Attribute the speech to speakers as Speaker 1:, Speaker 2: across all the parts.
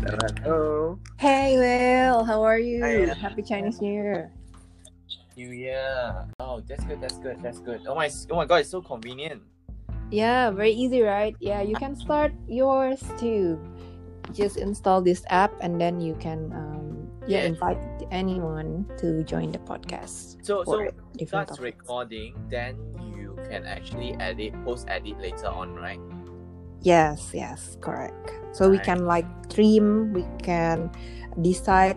Speaker 1: Hello.
Speaker 2: Hey, Will. How are you?
Speaker 1: Hi.
Speaker 2: Happy Chinese New Year.
Speaker 1: New Year. Oh, that's good. That's good. That's good. Oh my! Oh my God! It's so convenient.
Speaker 2: Yeah, very easy, right? Yeah, you can start yours too. Just install this app and then you can um, yeah,
Speaker 1: Yeah.
Speaker 2: invite anyone to join the podcast.
Speaker 1: So so
Speaker 2: for
Speaker 1: it
Speaker 2: different
Speaker 1: starts
Speaker 2: topics.
Speaker 1: recording, then you can actually edit, post edit later on, right?
Speaker 2: Yes, yes, correct. So we can like trim, we can decide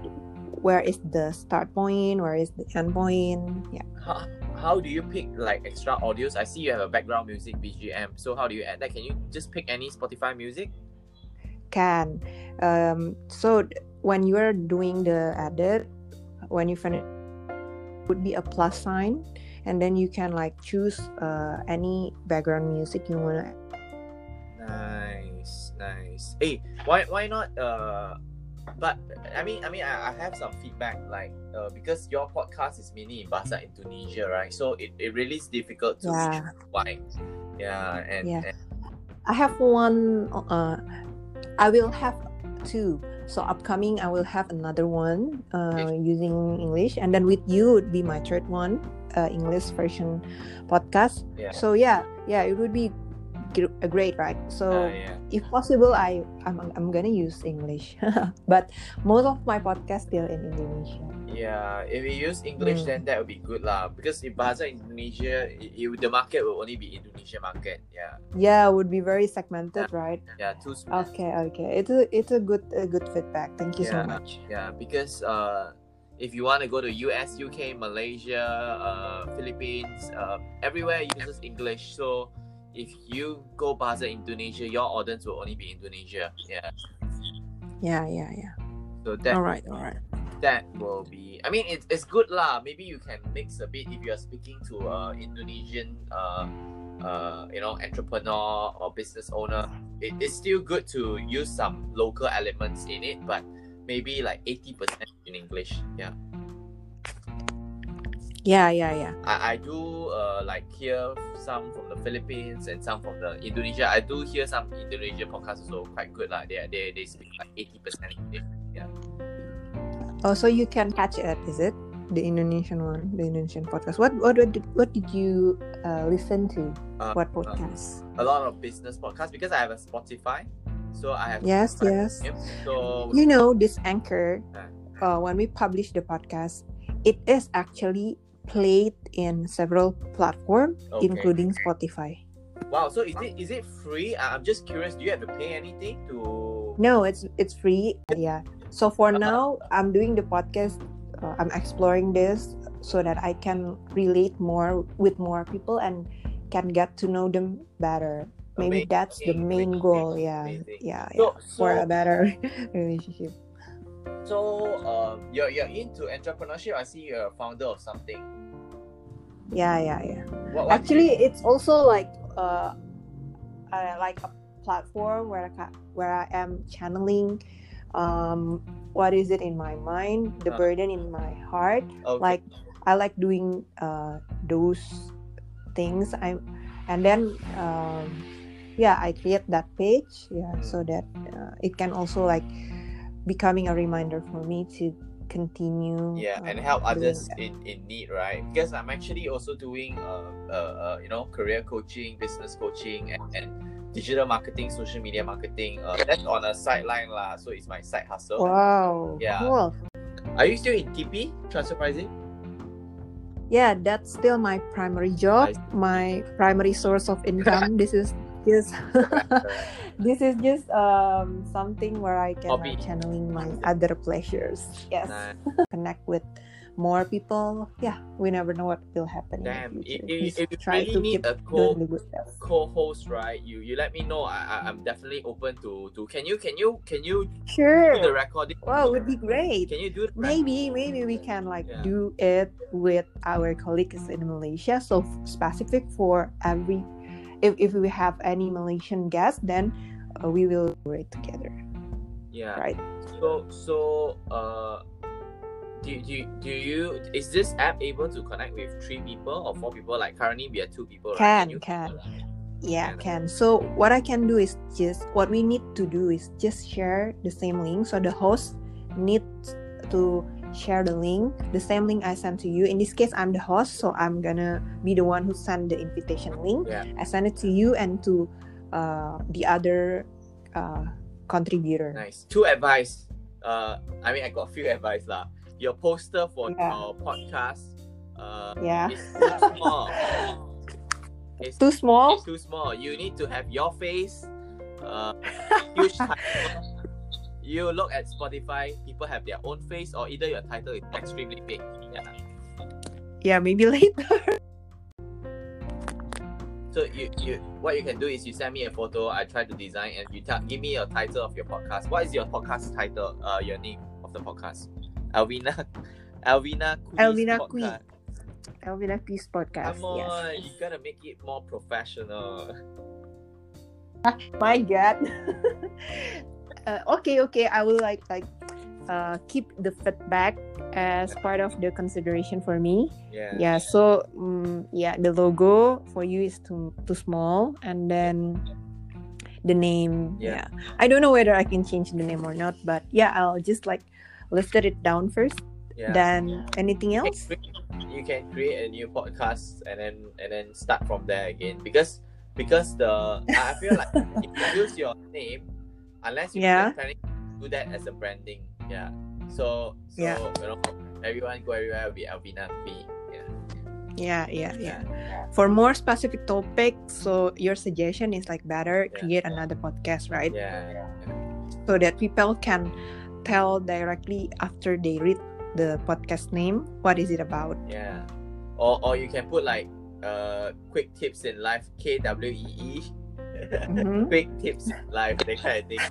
Speaker 2: where is the start point, where is the end point. Yeah.
Speaker 1: How, how do you pick like extra audios? I see you have a background music BGM. So how do you add that? Can you just pick any Spotify music?
Speaker 2: can um so when you are doing the edit when you finish would be a plus sign and then you can like choose uh any background music you want to
Speaker 1: Nice. Hey, why why not? Uh, but I mean, I mean, I, I have some feedback like uh, because your podcast is mainly in Bahasa Indonesia, right? So it, it really is difficult to
Speaker 2: Yeah.
Speaker 1: why. Yeah, and,
Speaker 2: Yeah.
Speaker 1: and
Speaker 2: i have one uh i will have two so upcoming i will have another one uh using english and then with you would be my third one uh english version podcast
Speaker 1: yeah,
Speaker 2: so yeah yeah it would be gr- great right so
Speaker 1: uh, yeah.
Speaker 2: if possible i i'm, I'm gonna use english but most of my podcast still in indonesia
Speaker 1: Yeah, if we use English,
Speaker 2: Mm.
Speaker 1: then that would be good lah. Because if Bahasa Indonesia, the market will only be Indonesia market. Yeah,
Speaker 2: yeah would be very segmented right
Speaker 1: yeah, too small.
Speaker 2: okay okay it's a it's a good a good feedback thank you
Speaker 1: Yeah.
Speaker 2: so much
Speaker 1: Yeah, because uh, if you want to go to US, UK, Malaysia, uh, Philippines, uh, everywhere uses English. So if you go Bahasa Indonesia, your audience will only be Indonesia. Yeah.
Speaker 2: yeah yeah yeah
Speaker 1: So that
Speaker 2: all right all right
Speaker 1: that will be. I mean, it's it's good lah. Maybe you can mix a bit if you are speaking to uh Indonesian uh uh you know entrepreneur or business owner. It, it's still good to use some local elements in it, but maybe like eighty percent in English. Yeah.
Speaker 2: Yeah yeah yeah.
Speaker 1: I, I do uh, like hear some from the Philippines and some from the Indonesia. I do hear some Indonesian podcasts also quite good lah. They they they speak like eighty percent English.
Speaker 2: oh so you can catch it is it? The indonesian one the indonesian podcast. What what what did, what did you uh, listen to?
Speaker 1: Uh,
Speaker 2: what
Speaker 1: uh,
Speaker 2: podcast?
Speaker 1: a lot of business podcasts because I have a Spotify, so I have
Speaker 2: yes yes.
Speaker 1: So
Speaker 2: you know this anchor
Speaker 1: uh,
Speaker 2: when we publish the podcast it is actually played in several platforms
Speaker 1: Okay.
Speaker 2: including spotify
Speaker 1: wow. So is it is it free? I'm just curious. Do you have to pay anything to?
Speaker 2: no it's it's free yeah so for now i'm doing the podcast uh, i'm exploring this so that i can relate more with more people and can get to know them better maybe
Speaker 1: Amazing,
Speaker 2: that's the main
Speaker 1: amazing,
Speaker 2: goal yeah
Speaker 1: amazing.
Speaker 2: yeah, yeah.
Speaker 1: So
Speaker 2: for a better relationship
Speaker 1: so um you're you're into entrepreneurship. I see you're a founder of something.
Speaker 2: yeah yeah yeah
Speaker 1: What, what do you-
Speaker 2: actually it's also like uh, uh like a platform where I ca- where I am channeling um what is it in my mind the
Speaker 1: Uh.
Speaker 2: burden in my heart
Speaker 1: okay.
Speaker 2: like I like doing uh those things I and then um yeah I create that page yeah so that uh, it can also like becoming a reminder for me to continue
Speaker 1: yeah and
Speaker 2: uh,
Speaker 1: help others
Speaker 2: that.
Speaker 1: in in need right? Because i'm actually also doing uh, uh, uh you know career coaching business coaching and, and digital marketing social media marketing uh, that's on a sideline lah so it's my side hustle.
Speaker 2: Wow
Speaker 1: Yeah.
Speaker 2: cool.
Speaker 1: Are you still in tp transfer pricing
Speaker 2: yeah that's still my primary job my primary source of income. This is just this is just um something where i can
Speaker 1: Hobby.
Speaker 2: like, channeling my other pleasures yes
Speaker 1: Nice.
Speaker 2: connect with more people yeah we never know what will happen
Speaker 1: Damn, if, if, if you
Speaker 2: try
Speaker 1: really
Speaker 2: to
Speaker 1: need a co
Speaker 2: the good stuff
Speaker 1: co-host, right? You you let me know. I, I I'm definitely open to to. Can you can you can you do the
Speaker 2: sure
Speaker 1: recording?
Speaker 2: wow would be great
Speaker 1: Can you do
Speaker 2: maybe maybe we can like
Speaker 1: Yeah.
Speaker 2: do it with our colleagues in malaysia so specific for every if, if we have any malaysian guests then uh, we will do it together
Speaker 1: Yeah.
Speaker 2: right
Speaker 1: So so uh, do do do you is this app able to connect with three people or four people? Like currently we are two people. Right?
Speaker 2: Can,
Speaker 1: you-
Speaker 2: can. yeah can so what i can do is just what we need to do is just share the same link so the host needs to share the link the same link i sent to you in this case i'm the host so i'm gonna be the one who send the invitation link
Speaker 1: Yeah.
Speaker 2: i send it to you and to uh, the other uh, contributor
Speaker 1: Nice. Two advice. Uh, I mean, I got a few advice lah. Your poster for
Speaker 2: Yeah.
Speaker 1: your podcast, uh,
Speaker 2: yeah
Speaker 1: is too small. It's
Speaker 2: too small
Speaker 1: It's too small. You need to have your face. Uh, huge. You look at Spotify, people have their own face, or either your title is extremely big. Yeah.
Speaker 2: yeah maybe later
Speaker 1: So you, you what you can do is you send me a photo. I try to design, and you tell give me your title of your podcast. What is your podcast title? Uh, your name of the podcast. Alvina, Alvina, Quiz
Speaker 2: Alvina. Quiz. Elvina Peace podcast
Speaker 1: Come
Speaker 2: yes
Speaker 1: you gotta make it more professional.
Speaker 2: my god uh, okay okay i will like like uh, keep the feedback as part of the consideration for me
Speaker 1: Yeah.
Speaker 2: yeah so um, yeah the logo for you is too too small and then the name
Speaker 1: Yeah.
Speaker 2: yeah. i don't know whether i can change the name or not but yeah i'll just like lifted it down first
Speaker 1: Yeah.
Speaker 2: then anything
Speaker 1: You can
Speaker 2: else
Speaker 1: create- you can create a new podcast and then and then start from there again because because the I I feel like if you use your name unless you
Speaker 2: Yeah.
Speaker 1: planning to do that as a branding yeah. So so
Speaker 2: Yeah.
Speaker 1: you know everyone go everywhere will be Alvina B yeah.
Speaker 2: Yeah yeah yeah. for more specific topics so your suggestion is like better
Speaker 1: Yeah.
Speaker 2: create another podcast right?
Speaker 1: Yeah.
Speaker 2: So that people can tell directly after they read the podcast name what is it about?
Speaker 1: Yeah. Or or you can put like uh quick tips in life K W E E
Speaker 2: Mhm.
Speaker 1: quick tips life that kind of thing.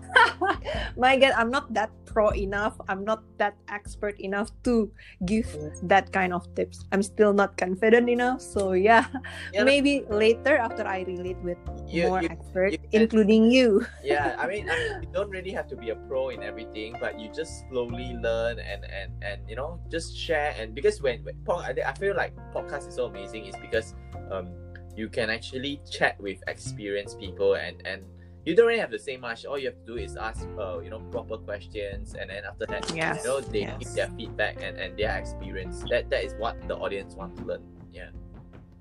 Speaker 2: My god i'm not that pro enough. I'm not that expert enough to give that kind of tips. I'm still not confident enough. So yeah,
Speaker 1: Yeah,
Speaker 2: maybe later after i relate with
Speaker 1: you,
Speaker 2: more
Speaker 1: you
Speaker 2: expert
Speaker 1: you can-
Speaker 2: including you.
Speaker 1: Yeah i mean, you don't really have to be a pro in everything but you just slowly learn and and and you know just share and because when, when I, I feel like podcast is so amazing is because um you can actually chat with experienced people and and you don't really have to say much. All you have to do is ask uh you know proper questions and then after that
Speaker 2: Yes,
Speaker 1: you know they
Speaker 2: yes.
Speaker 1: give their feedback and and their experience. That that is what the audience want to learn. Yeah.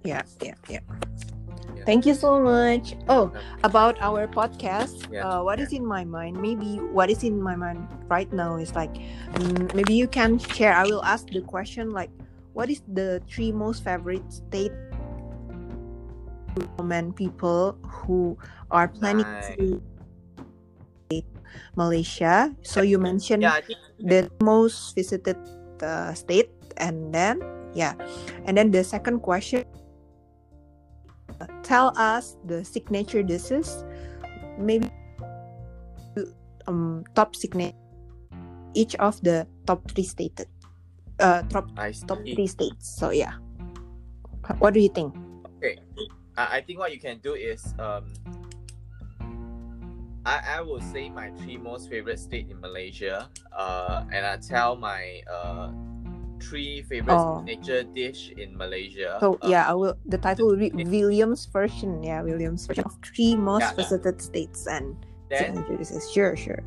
Speaker 2: Yeah yeah yeah.
Speaker 1: Yeah.
Speaker 2: thank you so much. Oh about our podcast
Speaker 1: Yeah.
Speaker 2: uh, what is in my mind? Maybe what is in my mind right now is like mm, maybe you can share. I will ask the question like what is the three most favorite state recommend people who are planning
Speaker 1: Nice.
Speaker 2: to malaysia. So you mentioned
Speaker 1: yeah think
Speaker 2: the most visited uh, state and then yeah. And then the second question uh, tell us the signature dishes. Maybe um top signature each of the top three stated uh top top three states. So yeah. What do you think
Speaker 1: I, I think what you can do is um I, I will say my three most favorite state in Malaysia. Uh and I tell my uh three favorite
Speaker 2: Oh.
Speaker 1: signature dish in Malaysia.
Speaker 2: so
Speaker 1: Uh,
Speaker 2: yeah i will the title will be williams version yeah williams version of three most
Speaker 1: Yeah.
Speaker 2: visited states and
Speaker 1: then
Speaker 2: signature dishes sure sure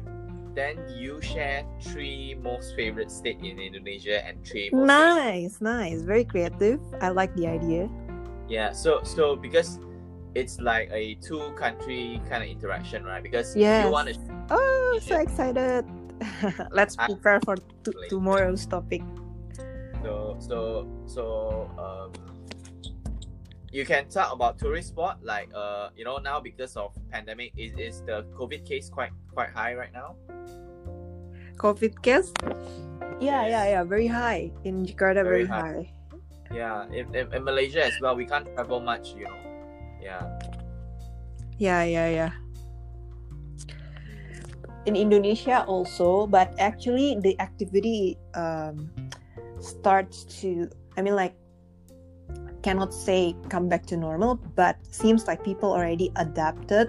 Speaker 1: then you share three most favorite state in Indonesia and three most
Speaker 2: Nice, nice. Very creative. I like the idea.
Speaker 1: Yeah, so so because it's like a two country kind of interaction, right? Because
Speaker 2: Yes.
Speaker 1: you want to
Speaker 2: Oh, so excited. Let's prepare for t- tomorrow's topic.
Speaker 1: So so so um you can talk about tourist spot like uh you know now because of pandemic is, is the COVID case quite quite high right now?
Speaker 2: COVID case? Yeah,
Speaker 1: Yes.
Speaker 2: yeah, yeah. Very high. In Jakarta, very,
Speaker 1: Very high.
Speaker 2: high.
Speaker 1: Yeah, in, in, in Malaysia as well, we can't travel much, you know. Yeah.
Speaker 2: Yeah, yeah, yeah. In Indonesia also, but actually the activity um, starts to, I mean, like, cannot say come back to normal, but seems like people already adapted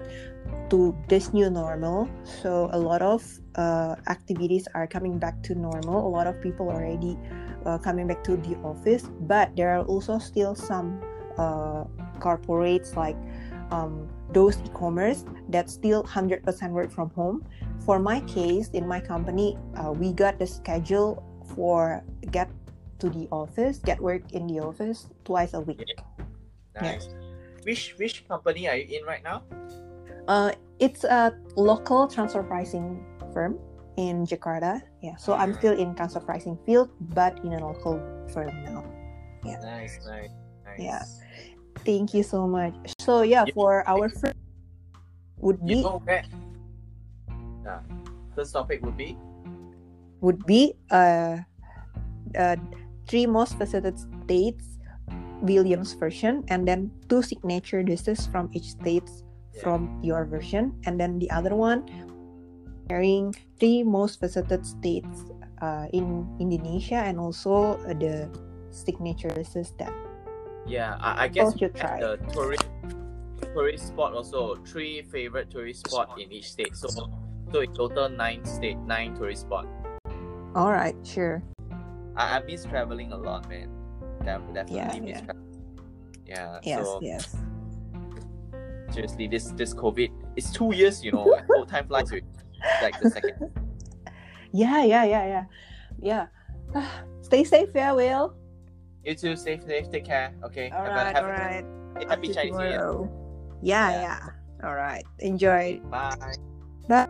Speaker 2: to this new normal. So a lot of uh, activities are coming back to normal. A lot of people already uh, coming back to the office, but there are also still some uh, corporates like um, those e-commerce that still 100% work from home. For my case, in my company, uh, we got the schedule for get to the office, get work in the office twice a week.
Speaker 1: Nice. Which which company are you in right now?
Speaker 2: Uh, it's a local transfer pricing firm in Jakarta. Yeah, so I'm
Speaker 1: Mhm.
Speaker 2: still in transfer pricing field, but in a local firm now.
Speaker 1: Nice, nice, nice.
Speaker 2: Yeah. Thank you so much. So yeah,
Speaker 1: You-
Speaker 2: for our first would be
Speaker 1: where? Yeah. First topic would be
Speaker 2: would be uh, uh three most visited states Williams version and then two signature dishes from each state
Speaker 1: Yeah.
Speaker 2: From your version and then the other one sharing three most visited states uh, in Indonesia and also uh, the signature dishes that
Speaker 1: yeah. I, I guess
Speaker 2: Both
Speaker 1: at
Speaker 2: try.
Speaker 1: the tourist tourist spot also three favorite tourist spot in each state. So so in total nine state nine tourist spot.
Speaker 2: all right sure
Speaker 1: I, I miss traveling a lot, man. Definitely
Speaker 2: Yeah,
Speaker 1: miss
Speaker 2: yeah.
Speaker 1: traveling. Yeah.
Speaker 2: yes
Speaker 1: so
Speaker 2: yes
Speaker 1: seriously, this this COVID, it's two years. You know, oh, time flies. With, like the second.
Speaker 2: yeah yeah yeah yeah yeah stay safe yeah Will
Speaker 1: You too. Stay safe. Take care. Okay.
Speaker 2: all
Speaker 1: Have a- have
Speaker 2: all
Speaker 1: a-
Speaker 2: right
Speaker 1: Happy Chinese New Year.
Speaker 2: Yeah,
Speaker 1: Yeah.
Speaker 2: yeah. All right. Enjoy.
Speaker 1: Bye.
Speaker 2: Bye.